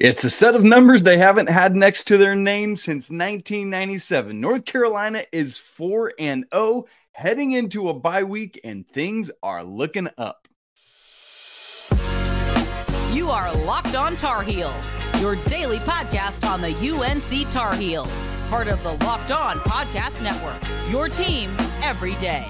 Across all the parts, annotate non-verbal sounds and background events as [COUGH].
It's a set of numbers they haven't had next to their name since 1997. North Carolina is 4 and 0 heading into a bye week and things are looking up. You are Locked On Tar Heels, your daily podcast on the UNC Tar Heels, part of the Locked On Podcast Network. Your team every day.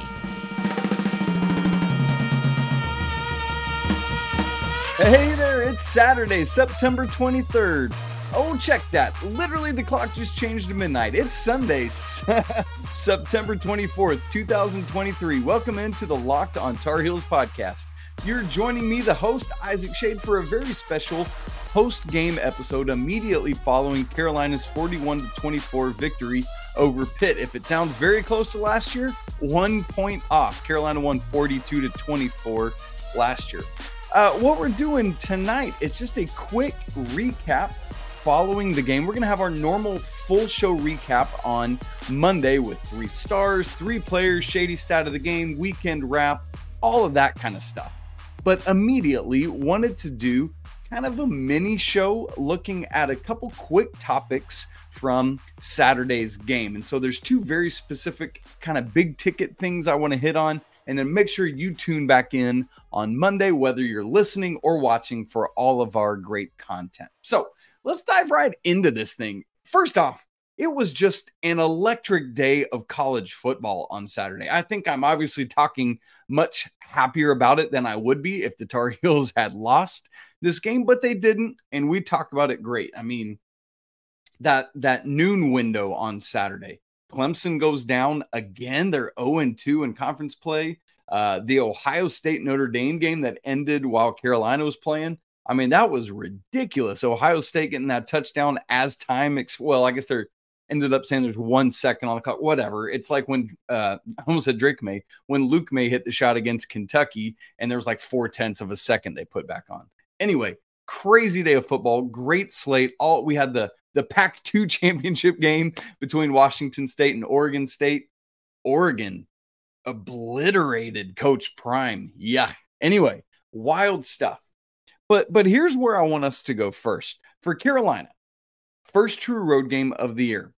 Hey there, it's Saturday, September 23rd. Oh, check that. Literally, the clock just changed to midnight. It's Sunday, [LAUGHS] September 24th, 2023. Welcome into the Locked on Tar Heels podcast. You're joining me, the host, Isaac Schade, for a very special post game episode immediately following Carolina's 41 24 victory over Pitt. If it sounds very close to last year, one point off. Carolina won 42 24 last year. Uh, what we're doing tonight it's just a quick recap following the game. We're going to have our normal full show recap on Monday with three stars, three players, shady stat of the game, weekend wrap, all of that kind of stuff. But immediately wanted to do kind of a mini show looking at a couple quick topics from Saturday's game. And so there's two very specific kind of big ticket things I want to hit on and then make sure you tune back in on Monday, whether you're listening or watching for all of our great content. So let's dive right into this thing. First off, it was just an electric day of college football on Saturday. I think I'm obviously talking much happier about it than I would be if the Tar [LAUGHS] Heels had lost this game, but they didn't, and we talked about it great. I mean, that that noon window on Saturday Clemson goes down again. They're 0 2 in conference play. Uh, the Ohio State Notre Dame game that ended while Carolina was playing. I mean, that was ridiculous. Ohio State getting that touchdown as time. Ex- well, I guess they're ended up saying there's one second on the clock. Whatever. It's like when uh, I [LAUGHS] almost said Drake Maye when Luke Maye hit the shot against Kentucky, and there was like four tenths of a second they put back on. Anyway, crazy day of football. Great slate. All we had the the Pac 2 [LAUGHS] championship game between Washington State and Oregon State. Oregon obliterated Coach Prime. Yeah. Anyway, wild stuff. But but here's where I want us to go first. For Carolina, first true road game of the year.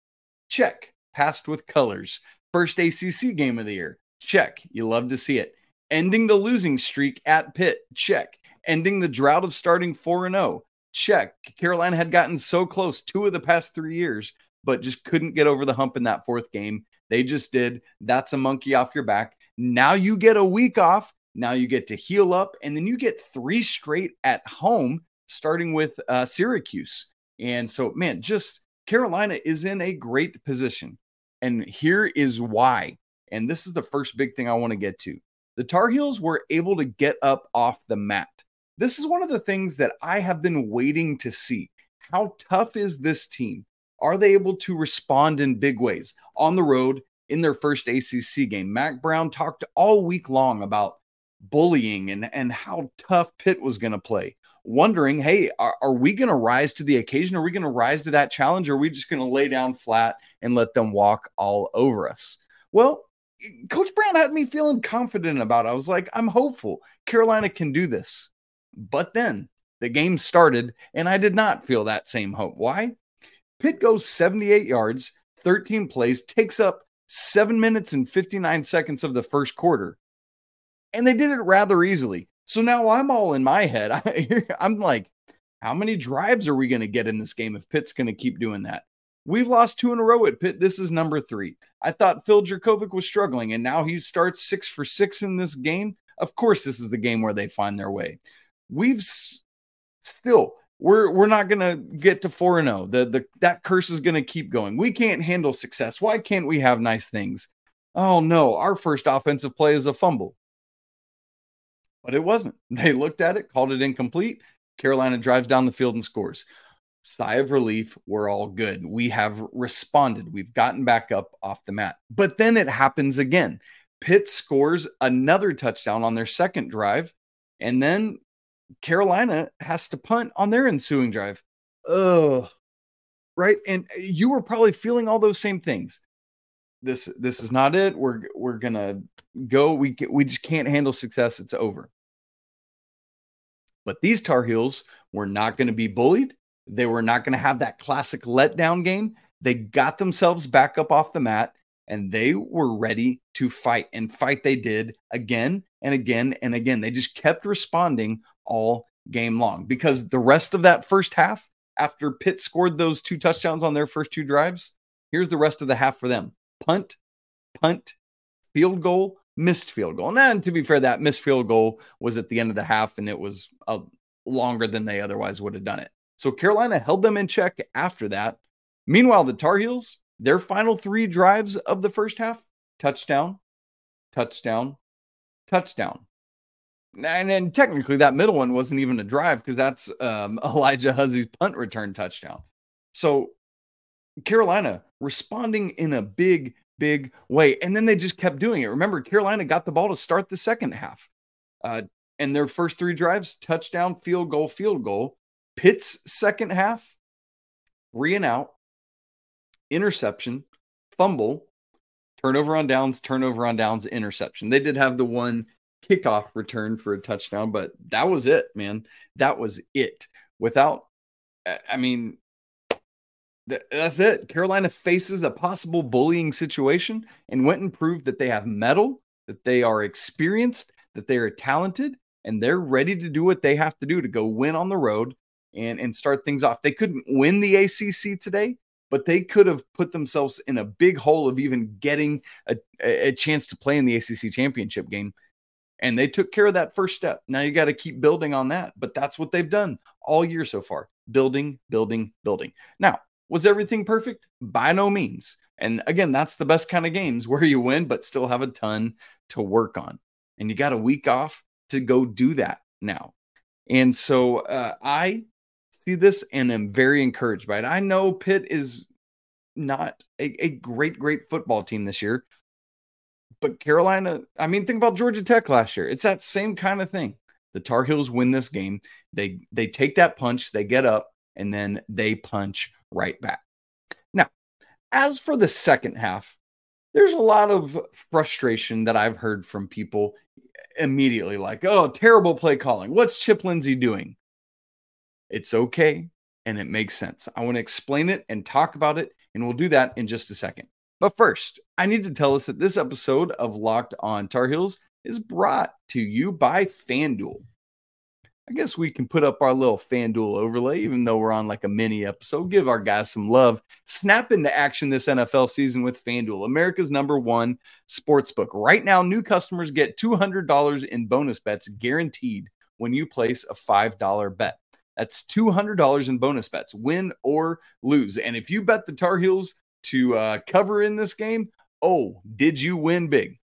Check. Passed with colors. First ACC game of the year. Check. You love to see it. Ending the losing streak at Pitt. Check. Ending the drought of starting 4 0 check. Carolina had gotten so close two of the past three years, but just couldn't get over the hump in that fourth game. They just did. That's a monkey off your back. Now you get a week off. Now you get to heal up, and then you get three straight at home, starting with uh, Syracuse. And so, man, just Carolina is in a great position. And here is why. And this is the first big thing I want to get to. The Tar Heels were able to get up off the mat. This is one of the things that I have been waiting to see. How tough is this team? Are they able to respond in big ways on the road in their first ACC game? Mack Brown talked all week long about bullying and, and how tough Pitt was going to play. Wondering, hey, are, are we going to rise to the occasion? Are we going to rise to that challenge? Or are we just going to lay down flat and let them walk all over us? Well, Coach Brown had me feeling confident about it. I was like, I'm hopeful. Carolina can do this. But then the game started, and I did not feel that same hope. Why? Pitt goes 78 yards, 13 plays, takes up seven minutes and 59 seconds of the first quarter. And they did it rather easily. So now I'm all in my head. [LAUGHS] I, am like, how many drives are we going to get in this game if Pitt's going to keep doing that? We've lost two in a row at Pitt. This is number three. I thought Phil Jurkovec was struggling, and now he starts six for six in this game. Of course, this is the game where they find their way we've s- still we're we're not going to get to 4 and 0. The the that curse is going to keep going. We can't handle success. Why can't we have nice things? Oh no, our first offensive play is a fumble. But it wasn't. [LAUGHS] They looked at it, called it incomplete. Carolina drives down the field and scores. Sigh of relief. We're all good. We have responded. We've gotten back up off the mat. But then it happens again. Pitt scores another touchdown on their second drive. And then Carolina has to punt on their ensuing drive. Oh, right. And eh, you were probably feeling all those same things. This this is not it. We're we're gonna go. We we just can't handle success. It's over. But these Tar Heels were not going to be bullied. They were not going to have that classic letdown game. They got themselves back up off the mat and they were ready to fight. And fight they did again and again and again. They just kept responding all game long because the rest of that first half, after Pitt scored those two touchdowns on their first two drives, here's the rest of the half for them punt, punt, field goal, missed field goal. And to be fair, that missed field goal was at the end of the half and it was a, uh, longer than they otherwise would have done it. So Carolina held them in check after that. Meanwhile, the Tar Heels, their final three drives of the first half touchdown, touchdown, touchdown. And then technically, that middle one wasn't even a drive because that's um, [LAUGHS] Alijah Huzzie's punt return touchdown. So Carolina responding in a big, big way. And then they just kept doing it. Remember, Carolina got the ball to start the second half. Uh, and their first three drives touchdown, field goal, field goal. Pitt's second half, three and out, interception, fumble, turnover on downs, turnover on downs, interception. They did have the one kickoff return for a touchdown, but that was it, man. That was it. Without, I mean, that's it. Carolina faces a possible bullying situation and went and proved that they have mettle, that they are experienced, that they are talented, and they're ready to do what they have to do to go win on the road and, and start things off. They couldn't win the ACC today, but they could have put themselves in a big hole of even getting a, a chance to play in the ACC championship game. And they took care of that first step. Now you got to keep building on that. But that's what they've done all year so far building, building, building. Now, was everything perfect? By no means. And again, that's the best kind of games [LAUGHS] where you win, but still have a ton to work on. And you got a week off to go do that now. And so uh, I see this and am very encouraged by it. I know Pitt is not a, a great, great football team this year, but Carolina, I mean, think about Georgia Tech last year. It's that same kind of thing. The Tar Heels win this game. They they take that punch, they get up, and then they punch right back. Now, as for the second half, there's a lot of frustration that I've heard from people immediately like, oh, terrible play calling. What's Chip Lindsey doing? It's okay and it makes sense. I want to explain it and talk about it, and we'll do that in just a second. But first, I need to tell us that this episode of Locked on Tar Heels is brought to you by FanDuel. I guess we can put up our little FanDuel overlay, even though we're on like a mini episode. Give our guys some love. Snap into action this NFL season with FanDuel, America's number one sports book. Right now, new customers get $200 in bonus bets guaranteed when you place a $5 bet. That's $200 in bonus bets, win or lose. And if you bet the Tar Heels to uh, cover in this game, oh, did you win big? [LAUGHS]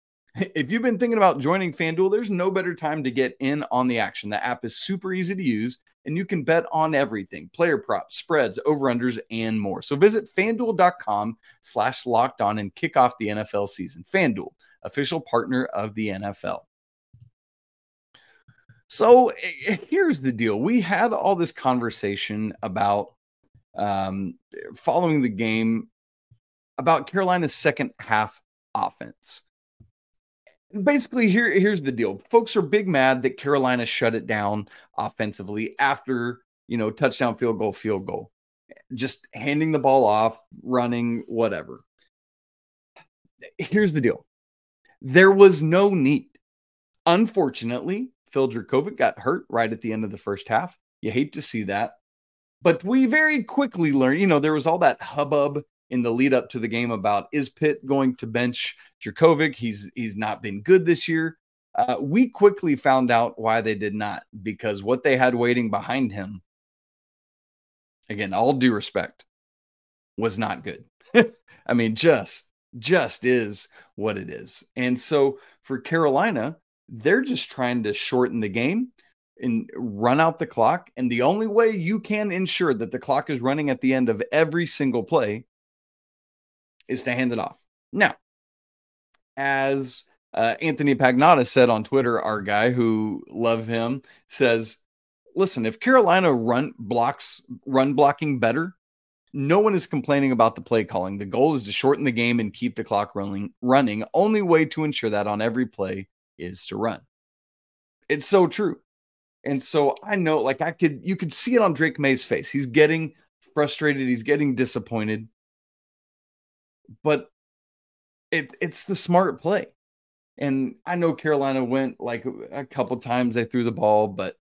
If you've been thinking about joining FanDuel, there's no better time to get in on the action. The app is super easy to use and you can bet on everything player props, spreads, over-unders, and more. So visit fanduel.com slash locked on and kick off the NFL season. FanDuel, official partner of the NFL. So here's the deal. We had all this conversation about um, following the game about Carolina's second half offense. Basically here here's the deal. Folks are big mad that carolina shut it down offensively after you know touchdown field goal field goal. Just handing the ball off running whatever. Here's the deal. There was no need. Unfortunately phil Jurkovec got hurt right at the end of the first half. You hate to see that. But we very quickly learned you know there was all that hubbub in the lead up to the game about is Pitt going to bench Jurkovec? He's he's not been good this year. Uh, we quickly found out why they did not because what they had waiting behind him, again, all due respect, was not good. [LAUGHS] I mean, just just is what it is. And so for Carolina, they're just trying to shorten the game and run out the clock. And the only way you can ensure that the clock is running at the end of every single play is to hand it off. Now, as uh, Anthony Pagnotta said on Twitter, our guy who love him says, "Listen, if Carolina run blocks run blocking better, no one is complaining about the play calling. The goal is to shorten the game and keep the clock running. Running. Only way to ensure that on every play is to run. It's so true. And so I know, like, I could, you could see it on Drake Maye's face. He's getting frustrated, he's getting disappointed. But it, it's the smart play. And I know Carolina went like a couple times they threw the ball, but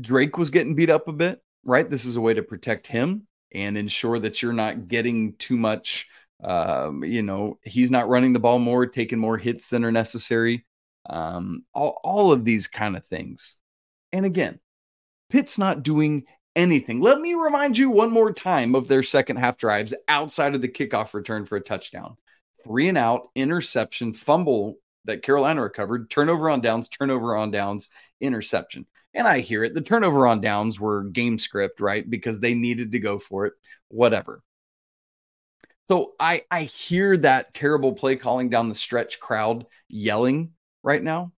Drake was getting beat up a bit, right? This is a way to protect him and ensure that you're not getting too much. Um, you know, he's not running the ball more, taking more hits than are necessary. Um, all, all of these kind of things. And again, Pitt's not doing anything. Let me remind you one more time of their second half drives outside of the kickoff return for a touchdown. Three and out, interception, fumble that Carolina recovered, turnover on downs, turnover on downs, interception. And I hear it. The turnover on downs were game script, right? Because they needed to go for it, whatever. So I I hear that terrible play calling down the stretch crowd yelling right now.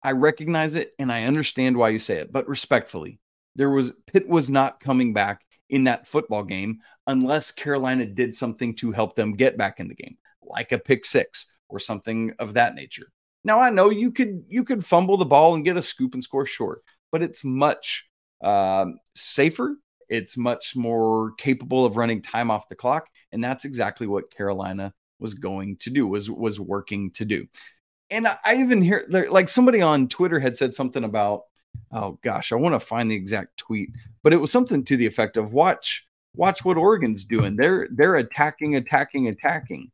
I recognize it and I understand why you say it, but respectfully, there was Pitt was not coming back in that football game unless Carolina did something to help them get back in the game, like a pick six or something of that nature. Now I know you could you could fumble the ball and get a scoop and score short, but it's much um, safer. It's much more capable of running time off the clock, and that's exactly what Carolina was going to do. was was working to do. And I, I even hear like somebody on Twitter had said something about oh gosh, I want to find the exact tweet, but it was something to the effect of watch watch what Oregon's doing. They're they're attacking, attacking, attacking.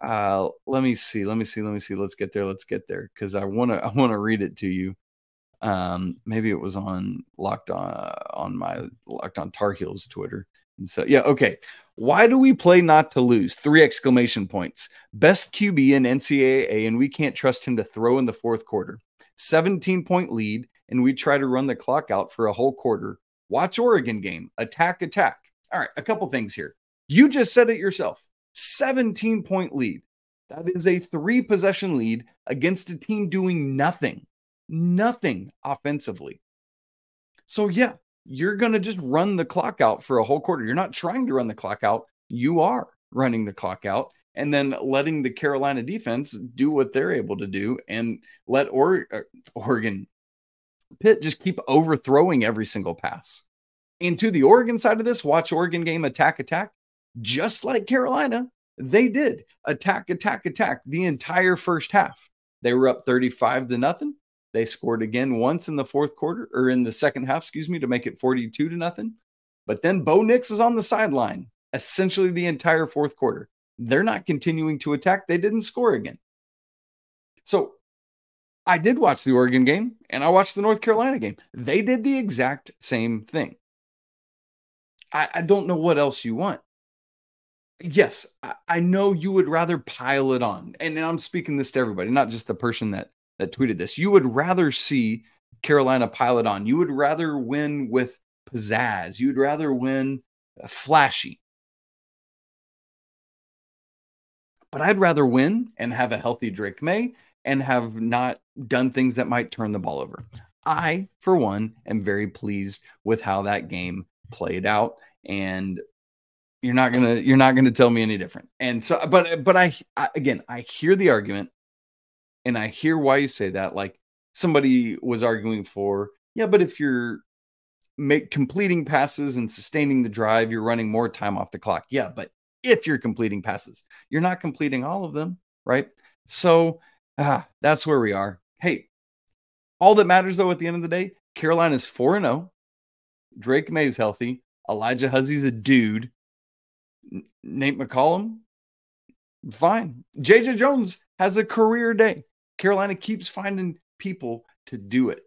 Uh, let me see. Let me see. Let me see. Let's get there. Let's get there because I want to. I want to read it to you. Um, maybe it was on locked on on my locked on Tar Heels Twitter. And so yeah, okay. Why do we play not to lose? Three exclamation points. Best QB in NCAA, and we can't trust him to throw in the fourth quarter. 17 point lead, and we try to run the clock out for a whole quarter. Watch Oregon game. Attack, attack. All right, a couple things here. You just said it yourself. 17 point lead. That is a three possession lead against a team doing nothing, nothing offensively. So, yeah, you're going to just run the clock out for a whole quarter. You're not trying to run the clock out, you are running the clock out and then letting the Carolina defense do what they're able to do and let or- uh, Oregon Pitt just keep overthrowing every single pass. And to the Oregon side of this, watch Oregon game attack, attack just like Carolina, they did attack, attack, attack the entire first half. They were up 35 to nothing. They scored again once in the fourth quarter or in the second half, excuse me, to make it 42 to nothing. But then Bo Nix is on the sideline essentially the entire fourth quarter. They're not continuing to attack. They didn't score again. So I did watch the Oregon game and I watched the North Carolina game. They did the exact same thing. I, I don't know what else you want yes, I, I know you would rather pile it on. And, I'm speaking this to everybody, not just the person that that tweeted this. You would rather see Carolina pile it on. You would rather win with pizzazz. You'd rather win uh, flashy. But I'd rather win and have a healthy Drake Maye and have not done things that might turn the ball over. I, for one, am very pleased with how that game played out. And you're not gonna you're not gonna tell me any different. And so, but but I, I again I hear the argument, and I hear why you say that. Like somebody was arguing for, yeah, but if you're make completing passes and sustaining the drive, you're running more time off the clock. Yeah, but if you're completing passes, you're not completing all of them, right? So ah, that's where we are. Hey, all that matters though at the end of the day, Carolina's 4 0. Drake Maye's healthy. Alijah Huzzie's a dude. Nate McCollum, fine. JJ Jones has a career day. Carolina keeps finding people to do it.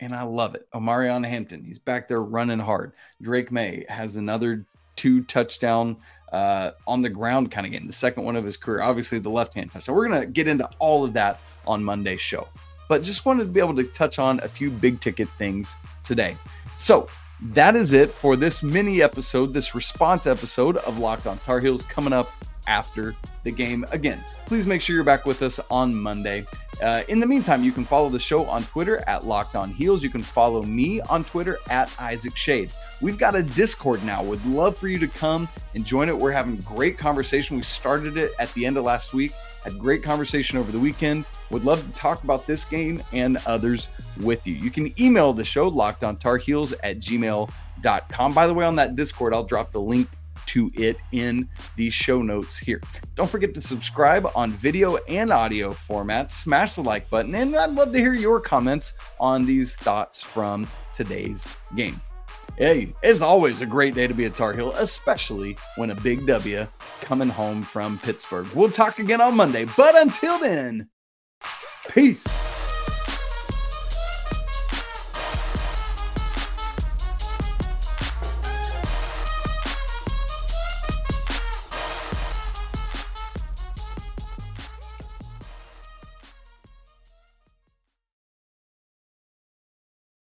And I love it. Omarion Hampton, he's back there running hard. Drake Maye has another two touchdown uh, on the ground kind of game, the second one of his career. Obviously, the left hand touchdown. We're going to get into all of that on Monday's show. But just wanted to be able to touch on a few big ticket things today. So, that is it for this mini episode, this response episode of Locked on Tar Heels coming up after the game. Again, please make sure you're back with us on Monday. Uh, in the meantime, you can follow the show on Twitter at Locked On Heels. You can follow me on Twitter at Isaac Schade. We've got a Discord now. Would love for you to come and join it. We're having great conversation. We started it at the end of last week, Had great conversation over the weekend. Would love to talk about this game and others with you. You can email the show locked on tar heels at gmail.com. By the way, on that Discord, I'll drop the link to it in the show notes here. Don't forget to subscribe on video and audio format. Smash the like button, and I'd love to hear your comments on these thoughts from today's game. Hey, it's always a great day to be a Tar Heel, especially when a big W coming home from Pittsburgh. We'll talk again on Monday, but until then, peace.